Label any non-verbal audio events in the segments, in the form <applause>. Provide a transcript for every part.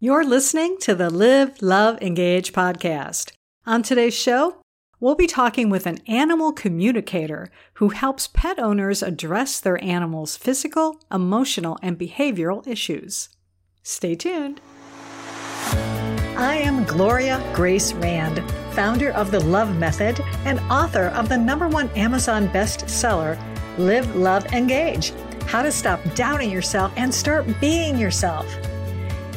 You're listening to the Live, Love, Engage podcast. On today's show, we'll be talking with an animal communicator who helps pet owners address their animals' physical, emotional, and behavioral issues. Stay tuned. I am Gloria Grace Rand, founder of the Love Method and author of the number one Amazon bestseller, Live, Love, Engage How to Stop Doubting Yourself and Start Being Yourself.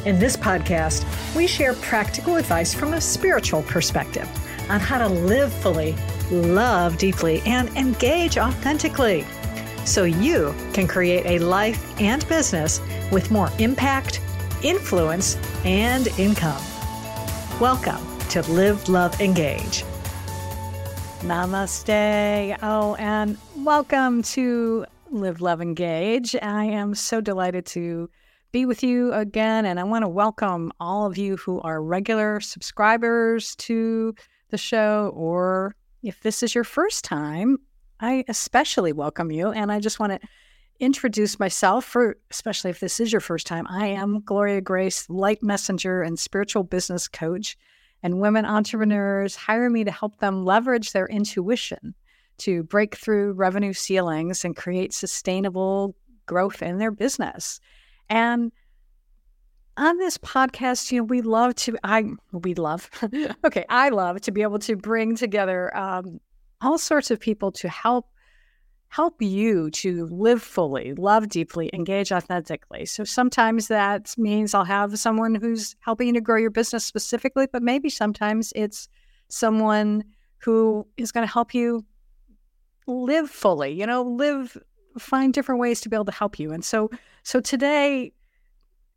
In this podcast, we share practical advice from a spiritual perspective on how to live fully, love deeply, and engage authentically so you can create a life and business with more impact, influence, and income. Welcome to Live, Love, Engage. Namaste. Oh, and welcome to Live, Love, Engage. I am so delighted to be with you again. And I want to welcome all of you who are regular subscribers to the show, or if this is your first time, I especially welcome you. And I just want to introduce myself for especially if this is your first time. I am Gloria Grace, light messenger and spiritual business coach. And women entrepreneurs hire me to help them leverage their intuition to break through revenue ceilings and create sustainable growth in their business. And on this podcast, you know, we love to, I, we love, <laughs> okay, I love to be able to bring together um, all sorts of people to help help you to live fully, love deeply, engage authentically. So sometimes that means I'll have someone who's helping you to grow your business specifically, but maybe sometimes it's someone who is going to help you live fully, you know, live find different ways to be able to help you. And so so today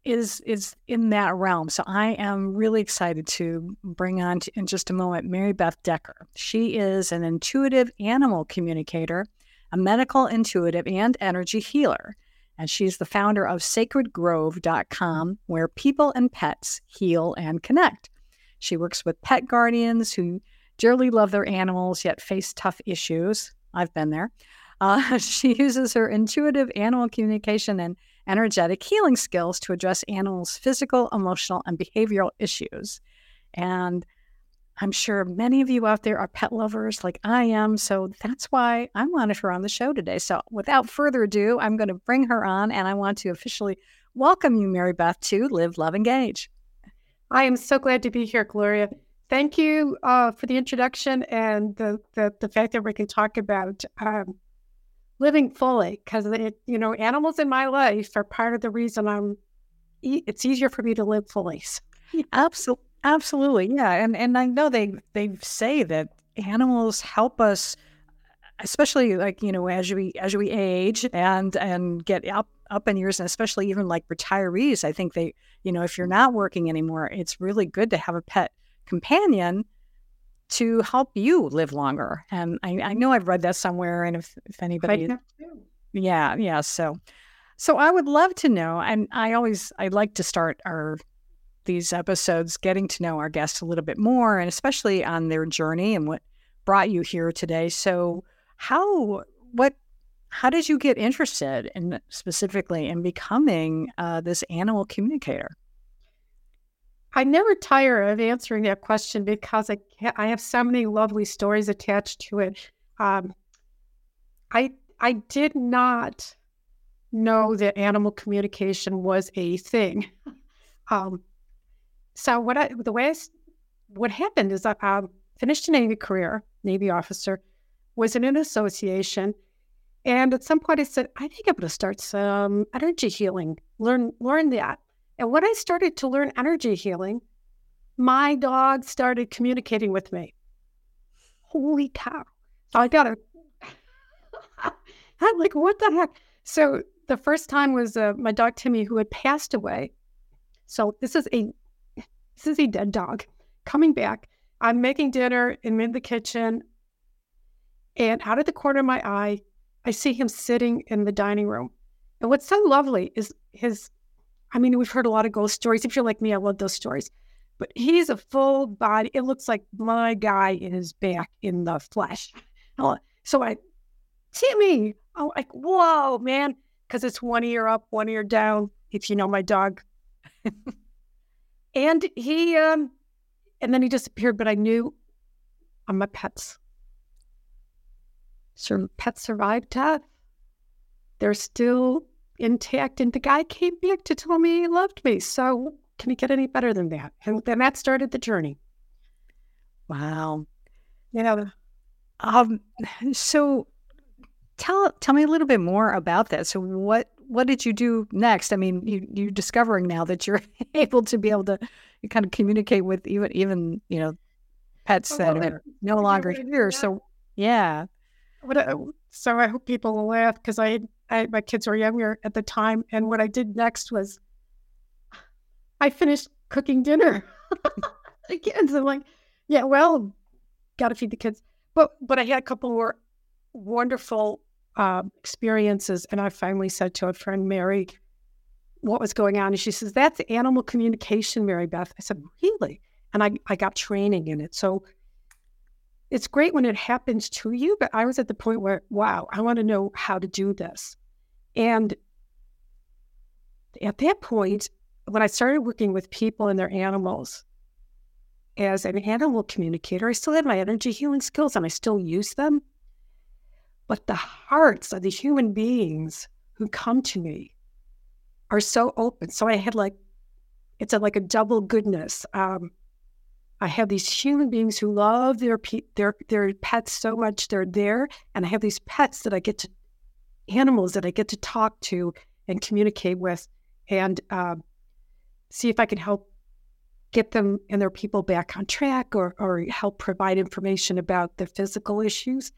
is is in that realm. So I am really excited to bring on to, in just a moment Maribeth Decker. She is an intuitive animal communicator, a medical intuitive and energy healer. And she's the founder of sacredgrove.com, where people and pets heal and connect. She works with pet guardians who dearly love their animals yet face tough issues. I've been there. Uh, <laughs> she uses her intuitive animal communication and energetic healing skills to address animals' physical, emotional, and behavioral issues. And I'm sure many of you out there are pet lovers like I am. So that's why I wanted her on the show today. So without further ado, I'm going to bring her on and I want to officially welcome you, Maribeth, to Live, Love, Engage. I am so glad to be here, Gloria. Thank you uh, for the introduction and the, the, the fact that we can talk about um, living fully because it you know animals in my life are part of the reason i'm it's easier for me to live fully absolutely absolutely yeah and and i know they they say that animals help us especially like you know as we as we age and and get up up in years and especially even like retirees i think they you know if you're not working anymore it's really good to have a pet companion to help you live longer. And I, I know I've read that somewhere. And if, if anybody, yeah, yeah. So, so I would love to know. And I always, I like to start our these episodes getting to know our guests a little bit more, and especially on their journey and what brought you here today. So, how, what, how did you get interested in specifically in becoming uh, this animal communicator? I never tire of answering that question because I I have so many lovely stories attached to it. Um, I I did not know that animal communication was a thing. Um, so what I the way I, what happened is I um, finished a Navy career, Navy officer, was in an association, and at some point I said I think I'm going to start some energy healing. Learn learn that. And when I started to learn energy healing, my dog started communicating with me. Holy cow. So I got a, I'm like, what the heck? So the first time was uh, my dog Timmy, who had passed away. So this is a this is a dead dog coming back. I'm making dinner and in the kitchen, and out of the corner of my eye, I see him sitting in the dining room. And what's so lovely is his I mean, we've heard a lot of ghost stories. If you're like me, I love those stories. But he's a full body. It looks like my guy is back in the flesh. So I, Timmy, I'm like, whoa, man, because it's one ear up, one ear down. If you know my dog. <laughs> and he, um, and then he disappeared. But I knew on my pets. So pets survived death. They're still intact, and the guy came back to tell me he loved me. So can it get any better than that? And then that started the journey. Wow. Yeah. Um. So tell tell me a little bit more about that. So what what did you do next? I mean, you you're discovering now that you're <laughs> able to be able to kind of communicate with even even you know pets oh, that are no longer here. So yeah. What I, so I hope people will laugh because I, I my kids were younger at the time, and what I did next was I finished cooking dinner. the kids are like, yeah, well, got to feed the kids. But but I had a couple more wonderful uh, experiences, and I finally said to a friend, Mary, what was going on, and she says, "That's animal communication, Maribeth." I said, "Really?" And I I got training in it, so it's great when it happens to you. But I was at the point where, wow, I want to know how to do this, and at that point, when I started working with people and their animals, as an animal communicator, I still had my energy healing skills and I still use them. But the hearts of the human beings who come to me are so open. So I had like, it's a, like a double goodness. Um, I have these human beings who love their pe- their their pets so much they're there, and I have these pets that I get to animals that I get to talk to and communicate with, and uh, see if I can help get them and their people back on track or, or help provide information about the physical issues.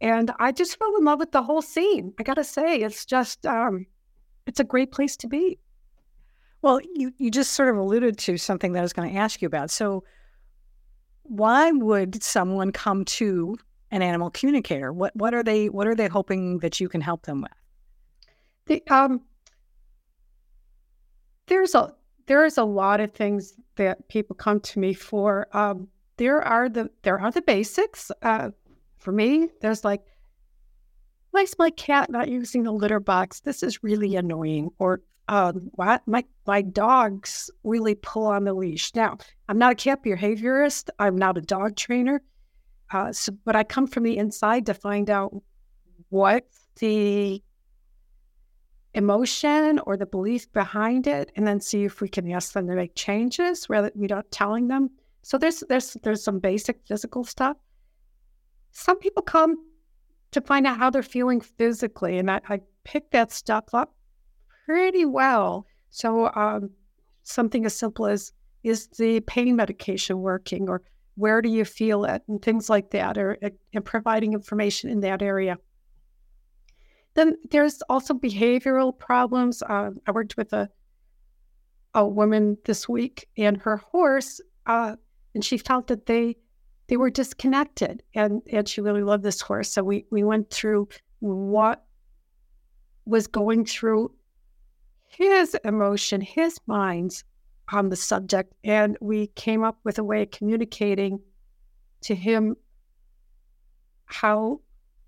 And I just fell in love with the whole scene. I got to say, it's just, um, it's a great place to be. Well, you, you just sort of alluded to something that I was going to ask you about. So, why would someone come to an animal communicator? What what are they what are they hoping that you can help them with? The, um, there's a there's a lot of things that people come to me for. Um, there are the there are the basics. Uh, for me, there's like, why is my cat not using the litter box? This is really annoying. Or um, what my my dogs really pull on the leash. Now, I'm not a cat behaviorist. I'm not a dog trainer. Uh, so, but I come from the inside to find out what the emotion or the belief behind it and then see if we can ask them to make changes rather without telling them. So there's there's there's some basic physical stuff. Some people come to find out how they're feeling physically, and I, I pick that stuff up pretty well. So um, something as simple as is the pain medication working, or where do you feel it, and things like that, or and providing information in that area. Then there's also behavioral problems. Uh, I worked with a a woman this week and her horse, uh, and she felt that they they were disconnected, and and she really loved this horse. So we we went through what was going through his emotion, his minds on the subject, and we came up with a way of communicating to him how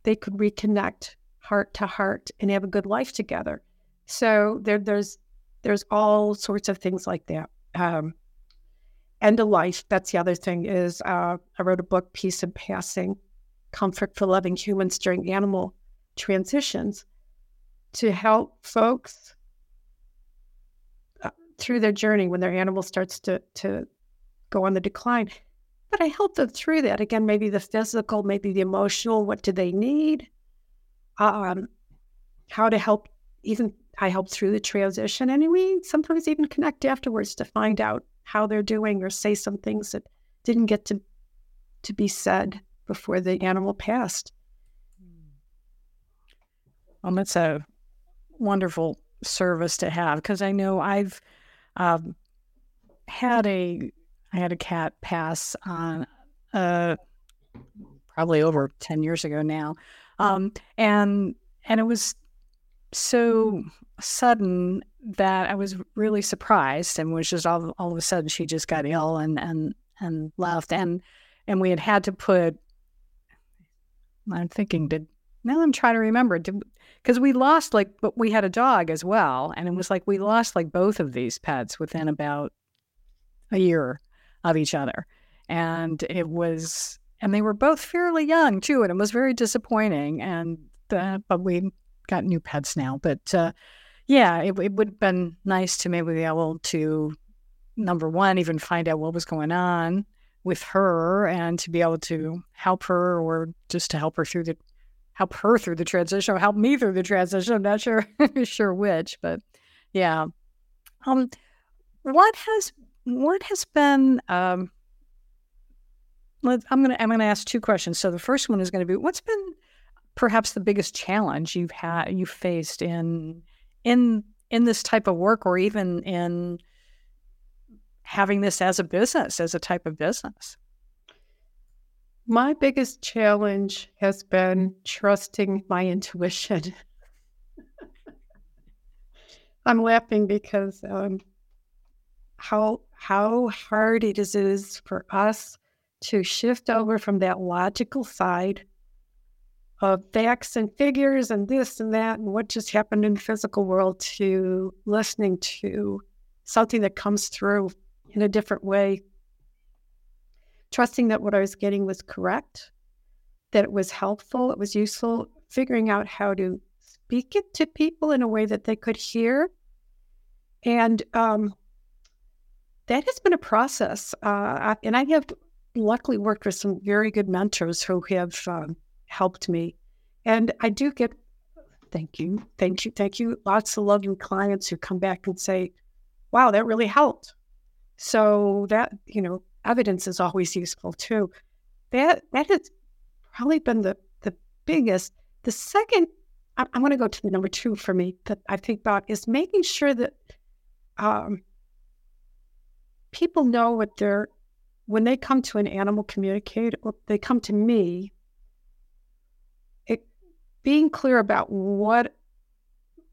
they could reconnect heart to heart and have a good life together. So there, there's there's all sorts of things like that. Um, end of life. That's the other thing. Is uh, I wrote a book, Peace and Passing: Comfort for Loving Humans During Animal Transitions, to help folks through their journey when their animal starts to to go on the decline. But I help them through that. Again, maybe the physical, maybe the emotional. What do they need? um, how to help even I help through the transition and we sometimes even connect afterwards to find out how they're doing or say some things that didn't get to to be said before the animal passed. Well, that's a wonderful service to have because I know I've um, had a I had a cat pass on uh, probably over ten years ago now, um, and and it was so sudden that I was really surprised and was just all, all of a sudden she just got ill and and and left. And and we had had to put I'm thinking did now I'm trying to remember because we lost like but we had a dog as well and it was like we lost like both of these pets within about a year of each other. And it was, and they were both fairly young too. And it was very disappointing. And, uh, but we got new pets now. But uh, yeah, it, it would have been nice to maybe be able to, number one, even find out what was going on with her and to be able to help her or just to help her through the help her through the transition or help me through the transition. I'm not sure <laughs> sure which, but yeah. Um what has what has been um let, I'm gonna I'm gonna ask two questions. So the first one is gonna be what's been perhaps the biggest challenge you've had you faced in in in this type of work or even in having this as a business, as a type of business? My biggest challenge has been trusting my intuition. <laughs> I'm laughing because um, how how hard it is, for us to shift over from that logical side of facts and figures and this and that and what just happened in the physical world to listening to something that comes through in a different way, trusting that what I was getting was correct, that it was helpful, it was useful, figuring out how to speak it to people in a way that they could hear. And um, that has been a process. Uh, and I have luckily worked with some very good mentors who have um, helped me. And I do get, thank you, thank you, thank you, lots of loving clients who come back and say, wow, that really helped. So that, you know, evidence is always useful too. That that has probably been the the biggest. The second, I, am going to go to the number two for me that I think about is making sure that um, people know what they're when they come to an animal communicator, they come to me. It, being clear about what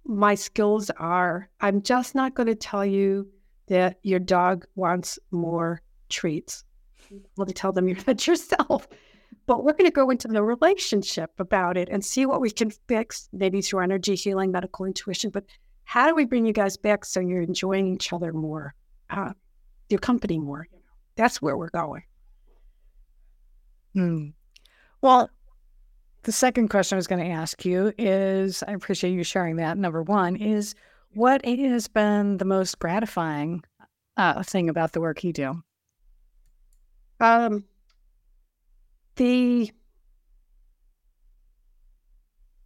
my skills are. I'm just not going to tell you that your dog wants more treats. Well, to tell them you're <laughs> not yourself. But we're going to go into the relationship about it and see what we can fix, maybe through energy healing, medical intuition. But how do we bring you guys back so you're enjoying each other more, uh, your company more? That's where we're going. Hmm. Well, the second question I was going to ask you is I appreciate you sharing that. Number one is what has been the most gratifying uh, thing about the work you do? Um, the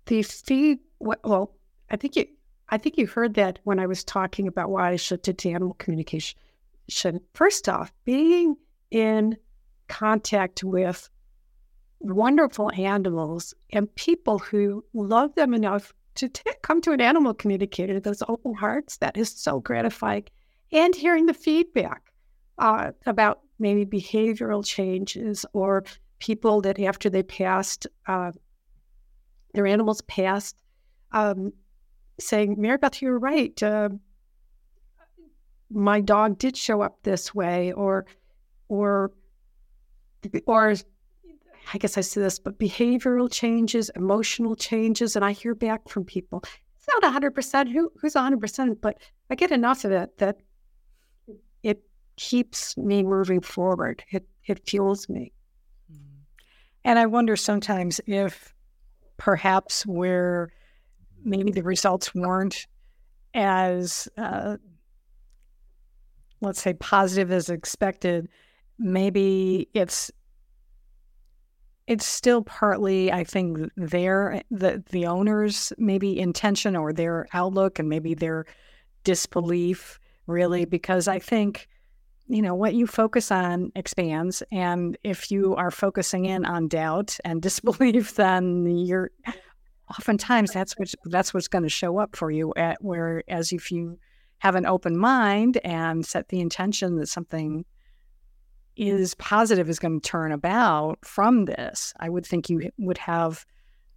the feed. Well, I think you. I think you heard that when I was talking about why I shifted to animal communication. First off, being in contact with wonderful animals and people who love them enough to t- come to an animal communicator, those open hearts, that is so gratifying. And hearing the feedback uh, about maybe behavioral changes or people that after they passed, uh, their animals passed, um, saying, Maribeth, you're right. Uh, my dog did show up this way, or, or, or I guess I see this, but behavioral changes, emotional changes, and I hear back from people. It's not 100%. Who, who's 100%? But I get enough of it that it keeps me moving forward. It, it fuels me. Mm-hmm. And I wonder sometimes if perhaps where maybe the results weren't as, uh, let's say, positive as expected, maybe it's it's still partly, I think, their the the owners maybe intention or their outlook and maybe their disbelief really because I think you know what you focus on expands and if you are focusing in on doubt and <laughs> disbelief then you're oftentimes that's what that's what's going to show up for you at whereas if you have an open mind and set the intention that something is positive is going to turn about from this, I would think you would have,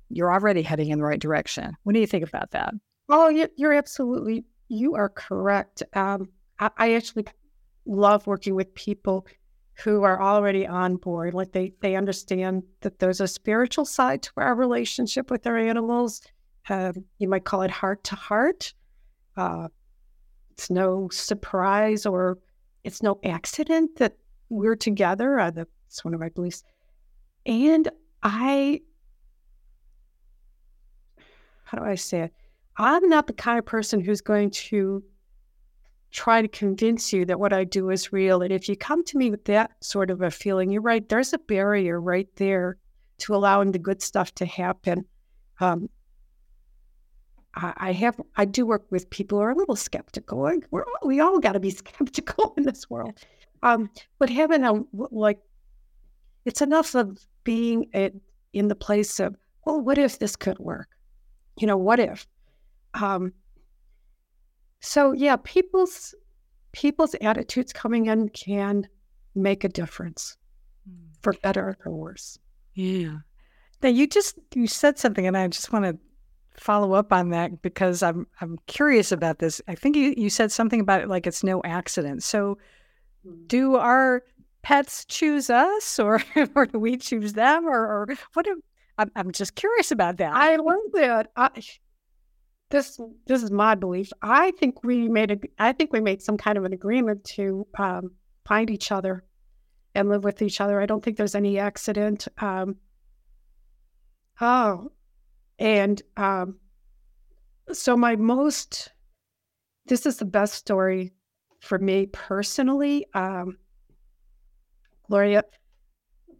you're already heading in the right direction. What do you think about that? Oh, you're absolutely, you are correct. Um, I, I actually love working with people who are already on board. Like they, they understand that there's a spiritual side to our relationship with our animals. Um, you might call it heart to heart. Uh, it's no surprise or it's no accident that we're together. Uh, that's one of my beliefs. And I, how do I say it? I'm not the kind of person who's going to try to convince you that what I do is real. And if you come to me with that sort of a feeling, you're right, there's a barrier right there to allowing the good stuff to happen. Um, I, have, I do work with people who are a little skeptical. We're, we all got to be <laughs> skeptical in this world. Um, but having a, like, it's enough of being in the place of, well, what if this could work? You know, what if? Um, so yeah, people's people's attitudes coming in can make a difference mm. for better or worse. Yeah. Now you just you said something and I just want to follow up on that because I'm I'm curious about this. I think you, you said something about it like it's no accident. So hmm. do our pets choose us or <laughs> or do we choose them or, or what do, I'm I'm just curious about that. I love that. I, this this is my belief. I think we made a I think we made some kind of an agreement to um, find each other and live with each other. I don't think there's any accident. Um, oh, and um, so my most this is the best story for me personally. Um, Gloria,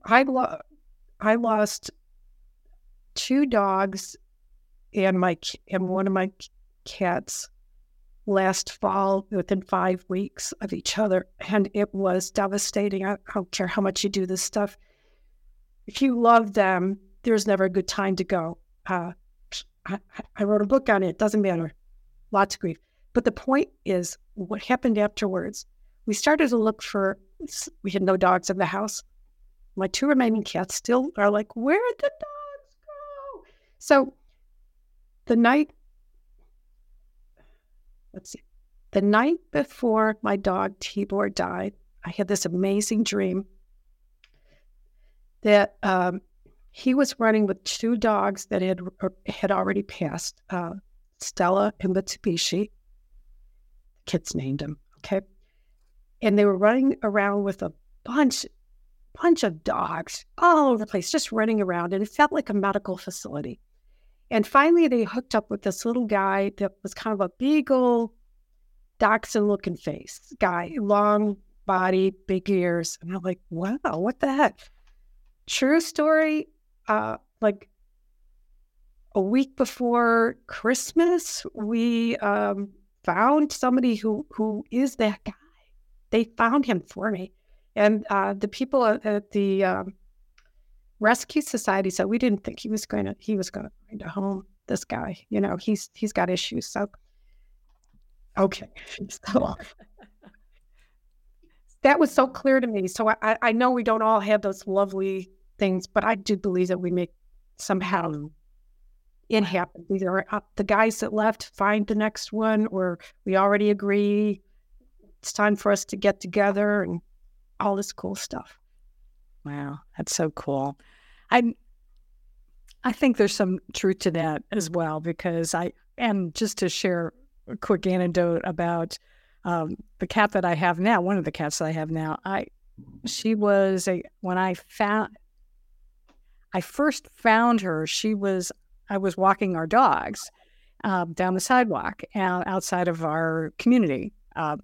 I lo- I lost two dogs and my and one of my cats last fall within five weeks of each other, and it was devastating. I don't care how much you do this stuff. If you love them, there's never a good time to go. Uh, I, I wrote a book on it. Doesn't matter. Lots of grief. But the point is, what happened afterwards? We started to look for. We had no dogs in the house. My two remaining cats still are like, where'd the dogs go? So the night, let's see, the night before my dog Tibor died, I had this amazing dream that um, he was running with two dogs that had had already passed, uh, Stella and the Mitsubishi. Kids named him, okay, and they were running around with a bunch, bunch of dogs all over the place, just running around, and it felt like a medical facility. And finally, they hooked up with this little guy that was kind of a beagle, dachshund looking face guy, long body, big ears. And I'm like, wow, what the heck? True story. Uh, like a week before Christmas, we um, found somebody who who is that guy. They found him for me, and uh, the people at, the um, rescue society said we didn't think he was going to he was going to find a home this guy you know he's he's got issues so. Okay <laughs> so that was so clear to me so I, I know we don't all have those lovely things but i do believe that we make somehow it happens. Either uh, the guys that left find the next one or we already agree it's time for us to get together and all this cool stuff Wow, that's so cool. I I think there's some truth to that as well because I and just to share a quick anecdote about um, the cat that I have now, one of the cats that I have now, I she was a when I found I first found her, she was I was walking our dogs uh, down the sidewalk outside of our community uh,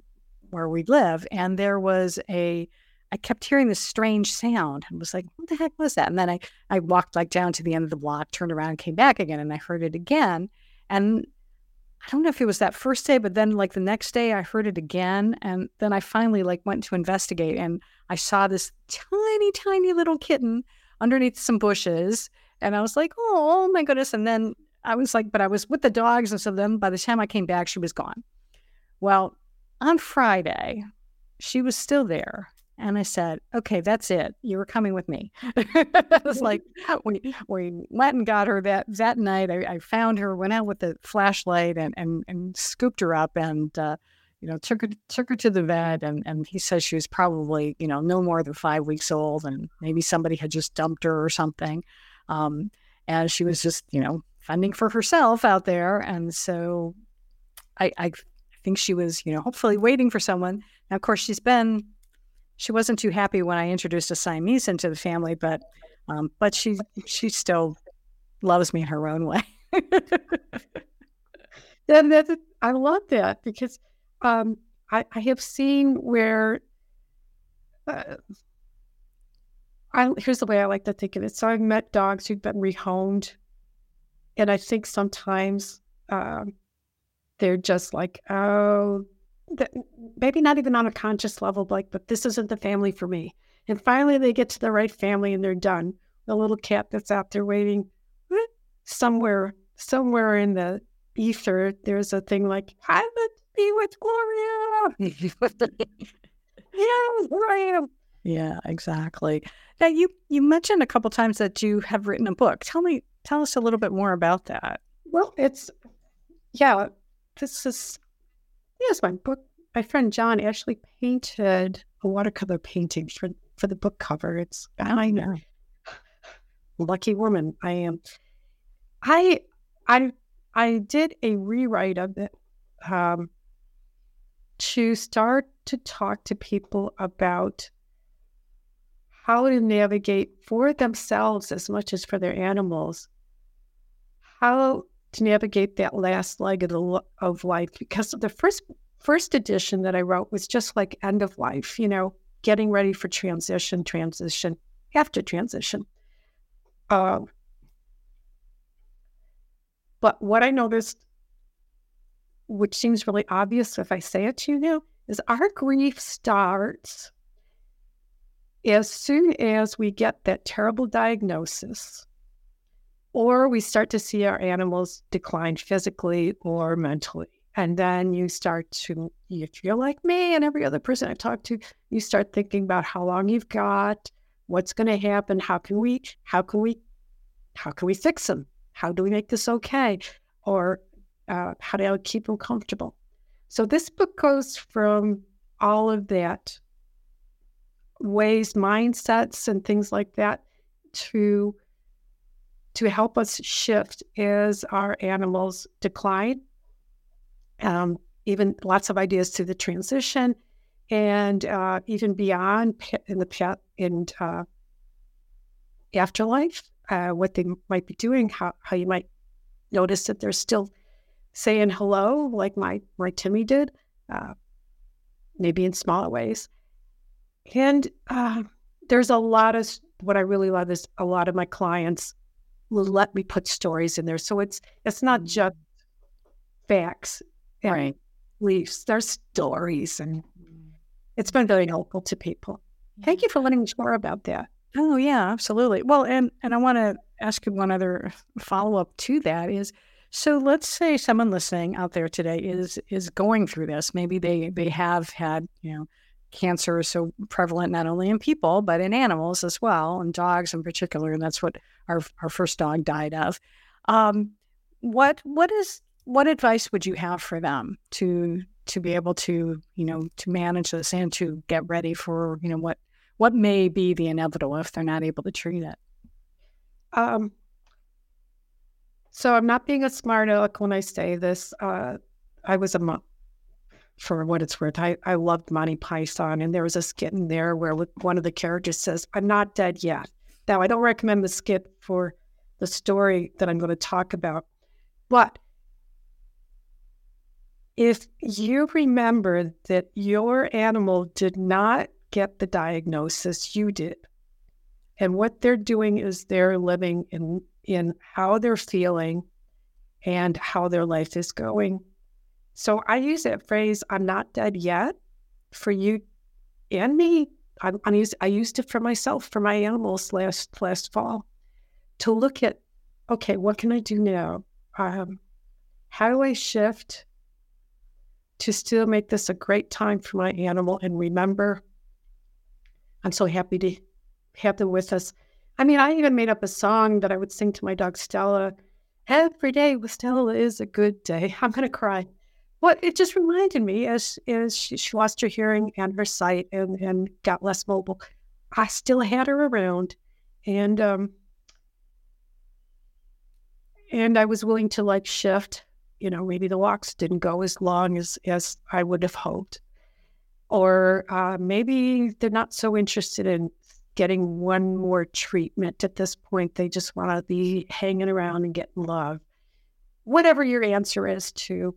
where we live, and there was a I kept hearing this strange sound and was like, what the heck was that? And then I, I walked like down to the end of the block, turned around, came back again, and I heard it again. And I don't know if it was that first day, but then like the next day I heard it again. And then I finally like went to investigate and I saw this tiny, tiny little kitten underneath some bushes. And I was like, oh, oh my goodness. And then I was like, but I was with the dogs. And so then by the time I came back, she was gone. Well, on Friday, she was still there and I said, okay, that's it. You were coming with me. <laughs> it was like <laughs> we we went and got her that that night. I, I, found her, went out with the flashlight and and, and scooped her up and uh, you know took her took her to the vet and and he says she was probably you know no more than five weeks old and maybe somebody had just dumped her or something. Um, and she was just you know fending for herself out there. And so I, I think she was, you know, hopefully waiting for someone. Now, of course, she's been, she wasn't too happy when I introduced a Siamese into the family, but, um, but she, she still loves me in her own way. <laughs> and that's, I love that because um, I, I have seen where uh, I, here's the way I like to think of it. So I've met dogs who've been rehomed, and I think sometimes um, they're just like, oh, maybe not even on a conscious level, like, but this isn't the family for me. And finally, they get to the right family and they're done. The little cat that's out there waiting eh, somewhere, somewhere in the ether, there's a thing like, I would be with Gloria. <laughs> yeah, I am. Yeah, exactly. Now you you mentioned a couple times that you have written a book. Tell me, tell us a little bit more about that. Well, it's yeah, this is yes, my book. My friend John actually painted a watercolor painting for for the book cover. It's I know, lucky woman I am. I I I did a rewrite of it um, to start to talk to people about how to navigate for themselves as much as for their animals, how to navigate that last leg of the of life. Because the first first edition that I wrote was just like end of life, you know, getting ready for transition, transition after transition. Uh, but what I noticed, which seems really obvious if I say it to you now, is our grief starts as soon as we get that terrible diagnosis or we start to see our animals decline physically or mentally. And then you start to, if you feel like me and every other person I talk to, you start thinking about how long you've got, what's going to happen, how can we, how can we, how can we fix them? How do we make this okay? Or uh, how do I keep them comfortable? So this book goes from all of that ways, mindsets, and things like that to to help us shift as our animals decline. Um, even lots of ideas to the transition, and uh, even beyond in the pet and uh, afterlife uh, what they might be doing, how, how you might notice that they're still saying hello, like my, my Timmy did, uh, maybe in smaller ways. And uh, there's a lot of what I really love is a lot of my clients will let me put stories in there. So it's it's not mm. just facts and right. beliefs. There's stories and mm. it's been very helpful to people. Thank you for letting me share about that. Oh yeah, absolutely. Well, and and I want to ask you one other follow up to that is so let's say someone listening out there today is is going through this. Maybe they they have had, you know, cancer is so prevalent not only in people but in animals as well, and dogs in particular, and that's what our our first dog died of. Um, what what is what advice would you have for them to to be able to you know to manage this and to get ready for you know what what may be the inevitable if they're not able to treat it? Um, so I'm not being a smart aleck when I say this. Uh, I was a for what it's worth. I, I loved Monty Python, and there was a skit in there where one of the characters says, I'm not dead yet. Now, I don't recommend the skit for the story that I'm going to talk about, but if you remember that your animal did not get the diagnosis you did. And what they're doing is they're living in, in how they're feeling and how their life is going. So I use that phrase, I'm not dead yet, for you and me. I, I, used, I used it for myself, for my animals last, last fall, to look at, okay, what can I do now? Um, how do I shift to still make this a great time for my animal and remember I'm so happy to have them with us. I mean, I even made up a song that I would sing to my dog Stella. Every day with Stella is a good day. <laughs> I'm going to cry. Well, it just reminded me as as she, she lost her hearing and her sight and, and got less mobile, I still had her around, and um, and I was willing to like shift you know, maybe the walks didn't go as long as, as I would have hoped. Or uh, maybe they're not so interested in getting one more treatment at this point. They just want to be hanging around and getting love. Whatever your answer is to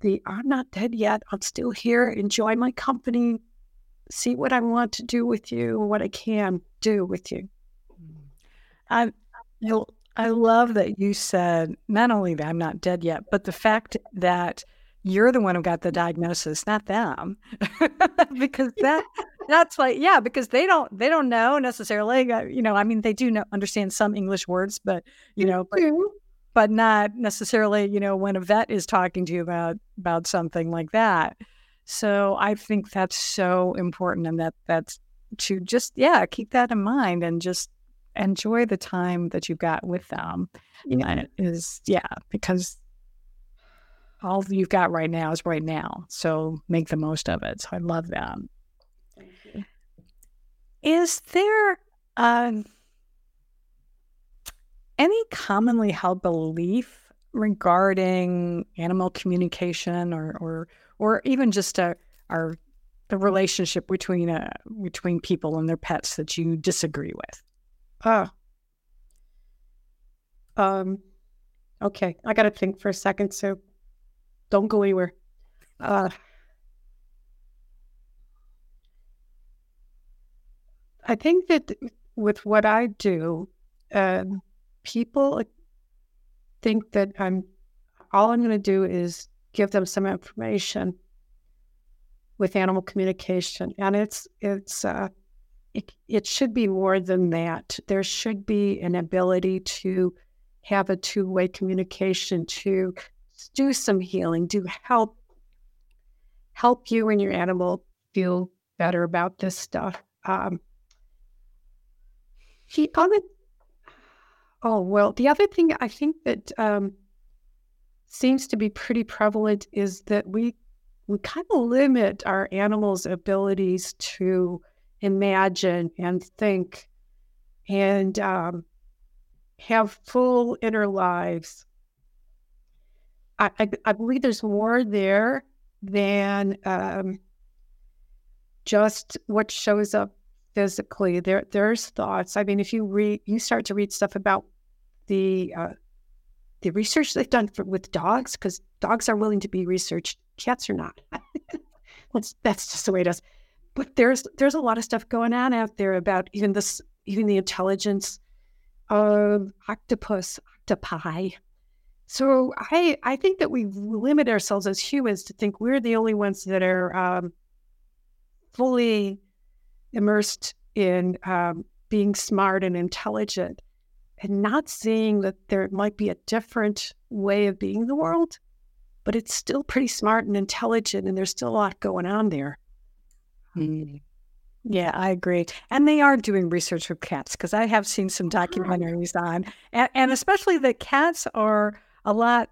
the I'm not dead yet, I'm still here, enjoy my company, see what I want to do with you, what I can do with you. Mm-hmm. I, I love that you said not only that I'm not dead yet, but the fact that you're the one who got the diagnosis, not them, <laughs> because that that's like yeah, because they don't they don't know necessarily. You know, I mean, they do know, understand some English words, but you know, but, mm-hmm. But not necessarily. You know, when a vet is talking to you about about something like that. So I think that's so important, and that that's to just yeah keep that in mind and just enjoy the time that you've got with them. You Yeah. Is yeah because all you've got right now is right now. So make the most of it. So I love that. Is there um, any commonly held belief regarding animal communication or or or even just a, uh, our the relationship between uh, between people and their pets that you disagree with? Ah. Um okay, I got to think for a second so don't go anywhere. Uh, I think that with what I do, uh, people think that I'm all I'm going to do is give them some information with animal communication, and it's it's uh, it, it should be more than that. There should be an ability to have a two way communication to do some healing, do help help you and your animal feel better about this stuff. Um, the oh well, the other thing I think that um, seems to be pretty prevalent is that we we kind of limit our animals' abilities to imagine and think and um, have full inner lives. I, I, I believe there's more there than um, just what shows up physically. There, there's thoughts. I mean, if you read, you start to read stuff about the uh, the research they've done for, with dogs, because dogs are willing to be researched, cats are not. <laughs> that's that's just the way it is. But there's there's a lot of stuff going on out there about even this, even the intelligence of octopus, octopi, so I I think that we limit ourselves as humans to think we're the only ones that are um, fully immersed in um, being smart and intelligent, and not seeing that there might be a different way of being in the world, but it's still pretty smart and intelligent, and there's still a lot going on there. Mm. Yeah, I agree. And they are doing research with cats because I have seen some documentaries on, and, and especially that cats are a lot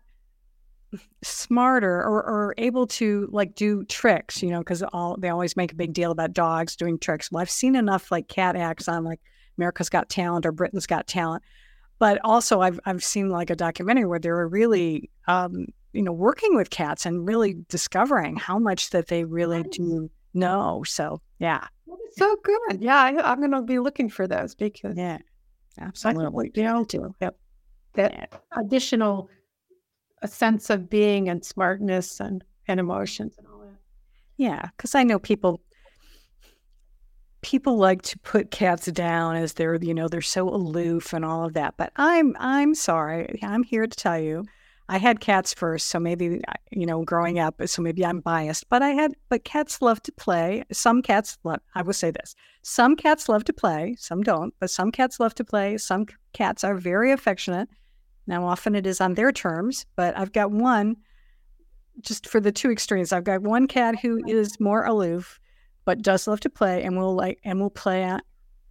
smarter or, or able to like do tricks, you know, because all they always make a big deal about dogs doing tricks. Well, I've seen enough like cat acts on like America's Got Talent or Britain's Got Talent, but also I've I've seen like a documentary where they were really, um, you know, working with cats and really discovering how much that they really do know. So yeah, so good. Yeah, I, am going to be looking for those because yeah, absolutely. Able to. Yep. That yeah. additional a sense of being and smartness and, and emotions and all that. Yeah, because I know people people like to put cats down as they're you know they're so aloof and all of that but i'm i'm sorry. I'm here to tell you i had cats first so maybe you know growing up so maybe i'm biased but i had but cats love to play. Some cats love i will say this some cats love to play some don't but some cats love to play. Some cats are very affectionate now, often it is on their terms, but I've got one just for the two extremes. I've got one cat who is more aloof, but does love to play and will like and will play and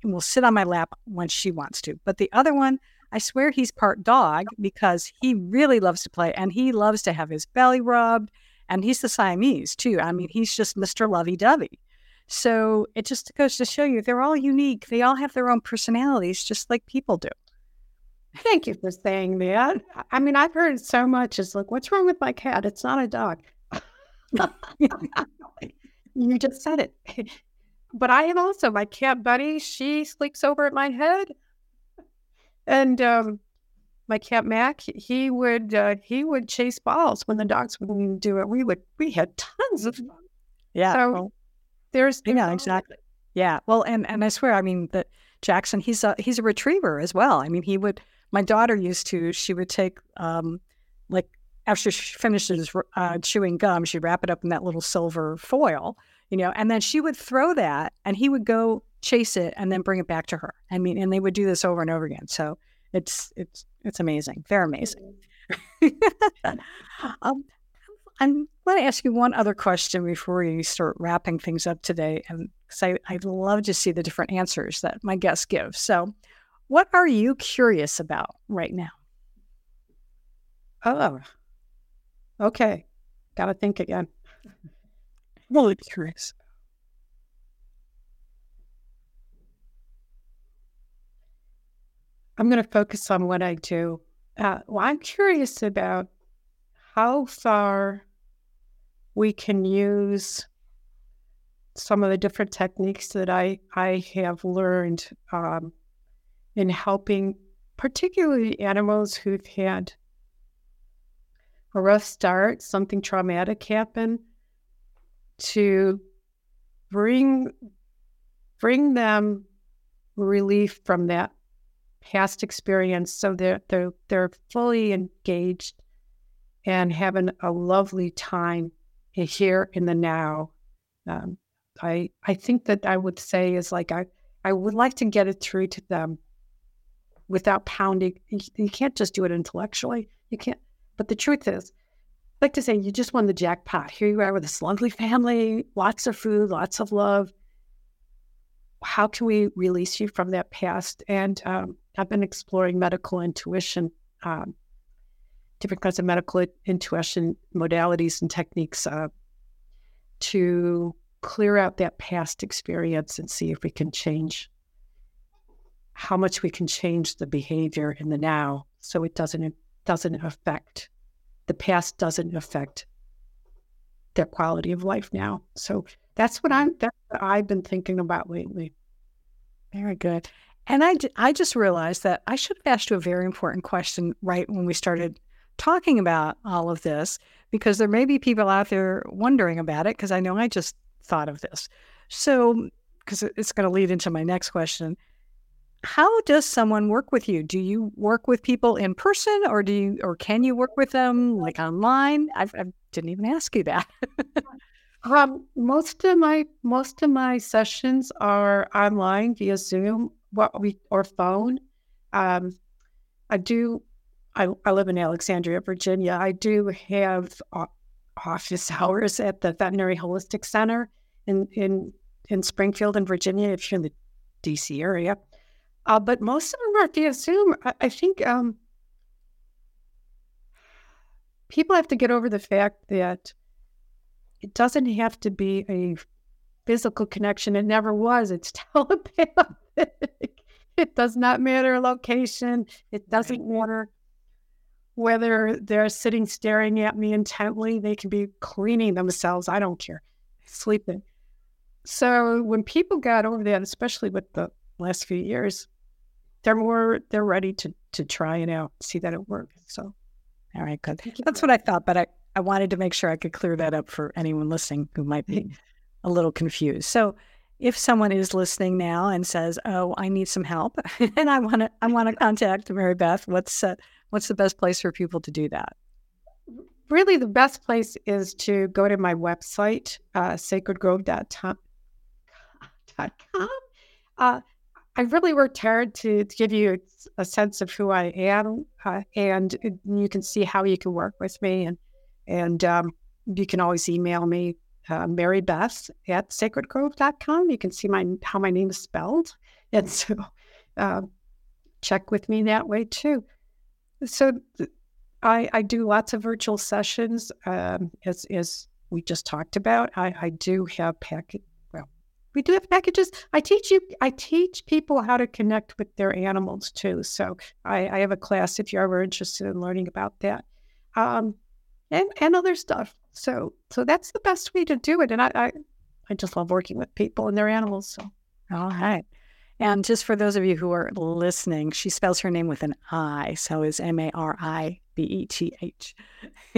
will sit on my lap when she wants to. But the other one, I swear he's part dog because he really loves to play and he loves to have his belly rubbed. And he's the Siamese too. I mean, he's just Mr. Lovey Dovey. So it just goes to show you they're all unique. They all have their own personalities, just like people do. Thank you for saying that. I mean, I've heard so much. It's like, what's wrong with my cat? It's not a dog. <laughs> you just said it. <laughs> But I have also my cat Buddy. She sleeps over at my head, and um, my cat Mac. He would uh, he would chase balls when the dogs wouldn't do it. We would we had tons of fun. Yeah. So well, there's yeah exactly. Yeah. Well, and and I swear, I mean that Jackson. He's a he's a retriever as well. I mean, he would. My daughter used to. She would take um, like after she finishes uh, chewing gum, she'd wrap it up in that little silver foil, you know, and then she would throw that and he would go chase it and then bring it back to her. I mean, and they would do this over and over again. So it's it's it's amazing. They're amazing. <laughs> um, I'm going to ask you one other question before we start wrapping things up today, and because I I'd love to see the different answers that my guests give. So, what are you curious about right now? Oh, Okay. Got to think again. <laughs> Really curious. I'm going to focus on what I do. Uh, well, I'm curious about how far we can use some of the different techniques that I, I have learned um, in helping, particularly animals who've had a rough start, something traumatic happen, to bring bring them relief from that past experience so they're they're they're fully engaged and having a lovely time here in the now. Um, I I think that I would say is like I I would like to get it through to them without pounding. You, can't just do it intellectually. You can't but the truth is, I like to say, you just won the jackpot. Here you are with this lovely family, lots of food, lots of love. How can we release you from that past? And um, I've been exploring medical intuition, um, different kinds of medical intuition modalities and techniques uh, to clear out that past experience and see if we can change how much we can change the behavior in the now so it doesn't doesn't affect the past doesn't affect their quality of life now. So that's what I'm that's what I've been thinking about lately. Very good. And I, I just realized that I should have asked you a very important question right when we started talking about all of this, because there may be people out there wondering about it, because I know I just thought of this. So, because it's going to lead into my next question how does someone work with you? Do you work with people in person, or do you, or can you work with them like online? I, I didn't even ask you that. <laughs> um, most of my most of my sessions are online via Zoom, what we or phone. Um, I do. I, I live in Alexandria, Virginia. I do have office <laughs> hours at the Veterinary Holistic Center in in in Springfield, in Virginia. If you're in the DC area. Uh, but most of them are via Zoom. I, I think um, people have to get over the fact that it doesn't have to be a physical connection. It never was. It's <laughs> telepathic. it does not matter location. It doesn't matter whether they're sitting staring at me intently. They can be cleaning themselves. I don't care. Sleeping. So when people got over that, especially with the last few years, they're more they're ready to to try it out, see that it works. So, all right, good. That's what I thought, but I I wanted to make sure I could clear that up for anyone listening who might be a little confused. So, if someone is listening now and says, "Oh, I need some help," <laughs> and I want to I want to <laughs> contact Maribeth, what's uh, what's the best place for people to do that? Really, the best place is to go to my website, uh, sacredgrove.com. <laughs> Uh, I really worked hard to, to give you a sense of who I am, uh, and you can see how you can work with me. And and um, you can always email me, uh, Maribeth at sacredgrove.com. You can see my how my name is spelled, <laughs> and so uh, check with me that way too. So I, I do lots of virtual sessions, um, as as we just talked about. I, I do have packet we do have packages. I teach you. I teach people how to connect with their animals too. So I, I have a class if you're ever interested in learning about that, um, and and other stuff. So so that's the best way to do it. And I I, I just love working with people and their animals. So all right. And just for those of you who are listening, she spells her name with an I, so is M A R I B E T H. <laughs>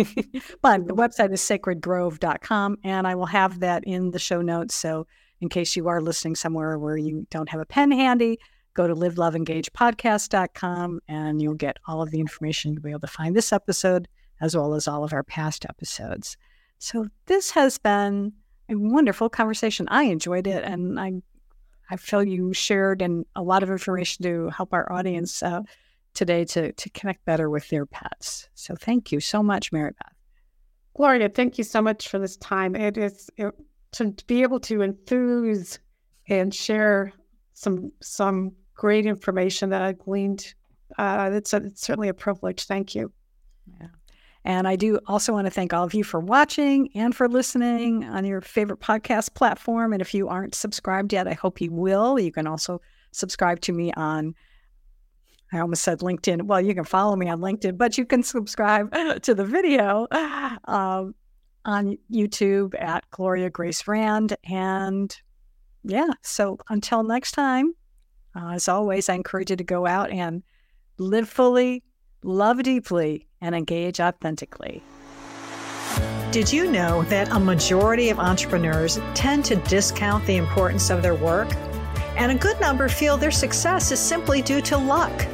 but the website is sacredgrove.com, and I will have that in the show notes. So in case you are listening somewhere where you don't have a pen handy, go to liveloveengagepodcast.com and you'll get all of the information to be able to find this episode as well as all of our past episodes. So this has been a wonderful conversation. I enjoyed it and I I feel you shared and a lot of information to help our audience uh, today to to connect better with their pets. So thank you so much, Maribeth. Gloria, thank you so much for this time. It is it, to be able to enthuse and share some some great information that I gleaned. Uh, it's, a, it's certainly a privilege. Thank you. Yeah. And I do also want to thank all of you for watching and for listening on your favorite podcast platform. And if you aren't subscribed yet, I hope you will. You can also subscribe to me on, I almost said LinkedIn. Well, you can follow me on LinkedIn, but you can subscribe <laughs> to the video um, on YouTube at Gloria Grace Rand. And yeah, so until next time, uh, as always, I encourage you to go out and live fully, love deeply, and engage authentically. Did you know that a majority of entrepreneurs tend to discount the importance of their work? And a good number feel their success is simply due to luck.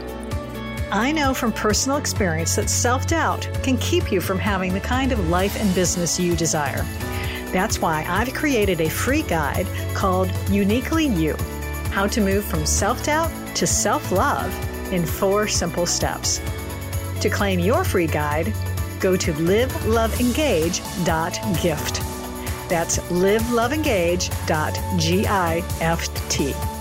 I know from personal experience that self doubt can keep you from having the kind of life and business you desire. That's why I've created a free guide called Uniquely You How to Move from Self Doubt to Self Love in Four Simple Steps. To claim your free guide, go to liveloveengage.gift. That's liveloveengage.gift.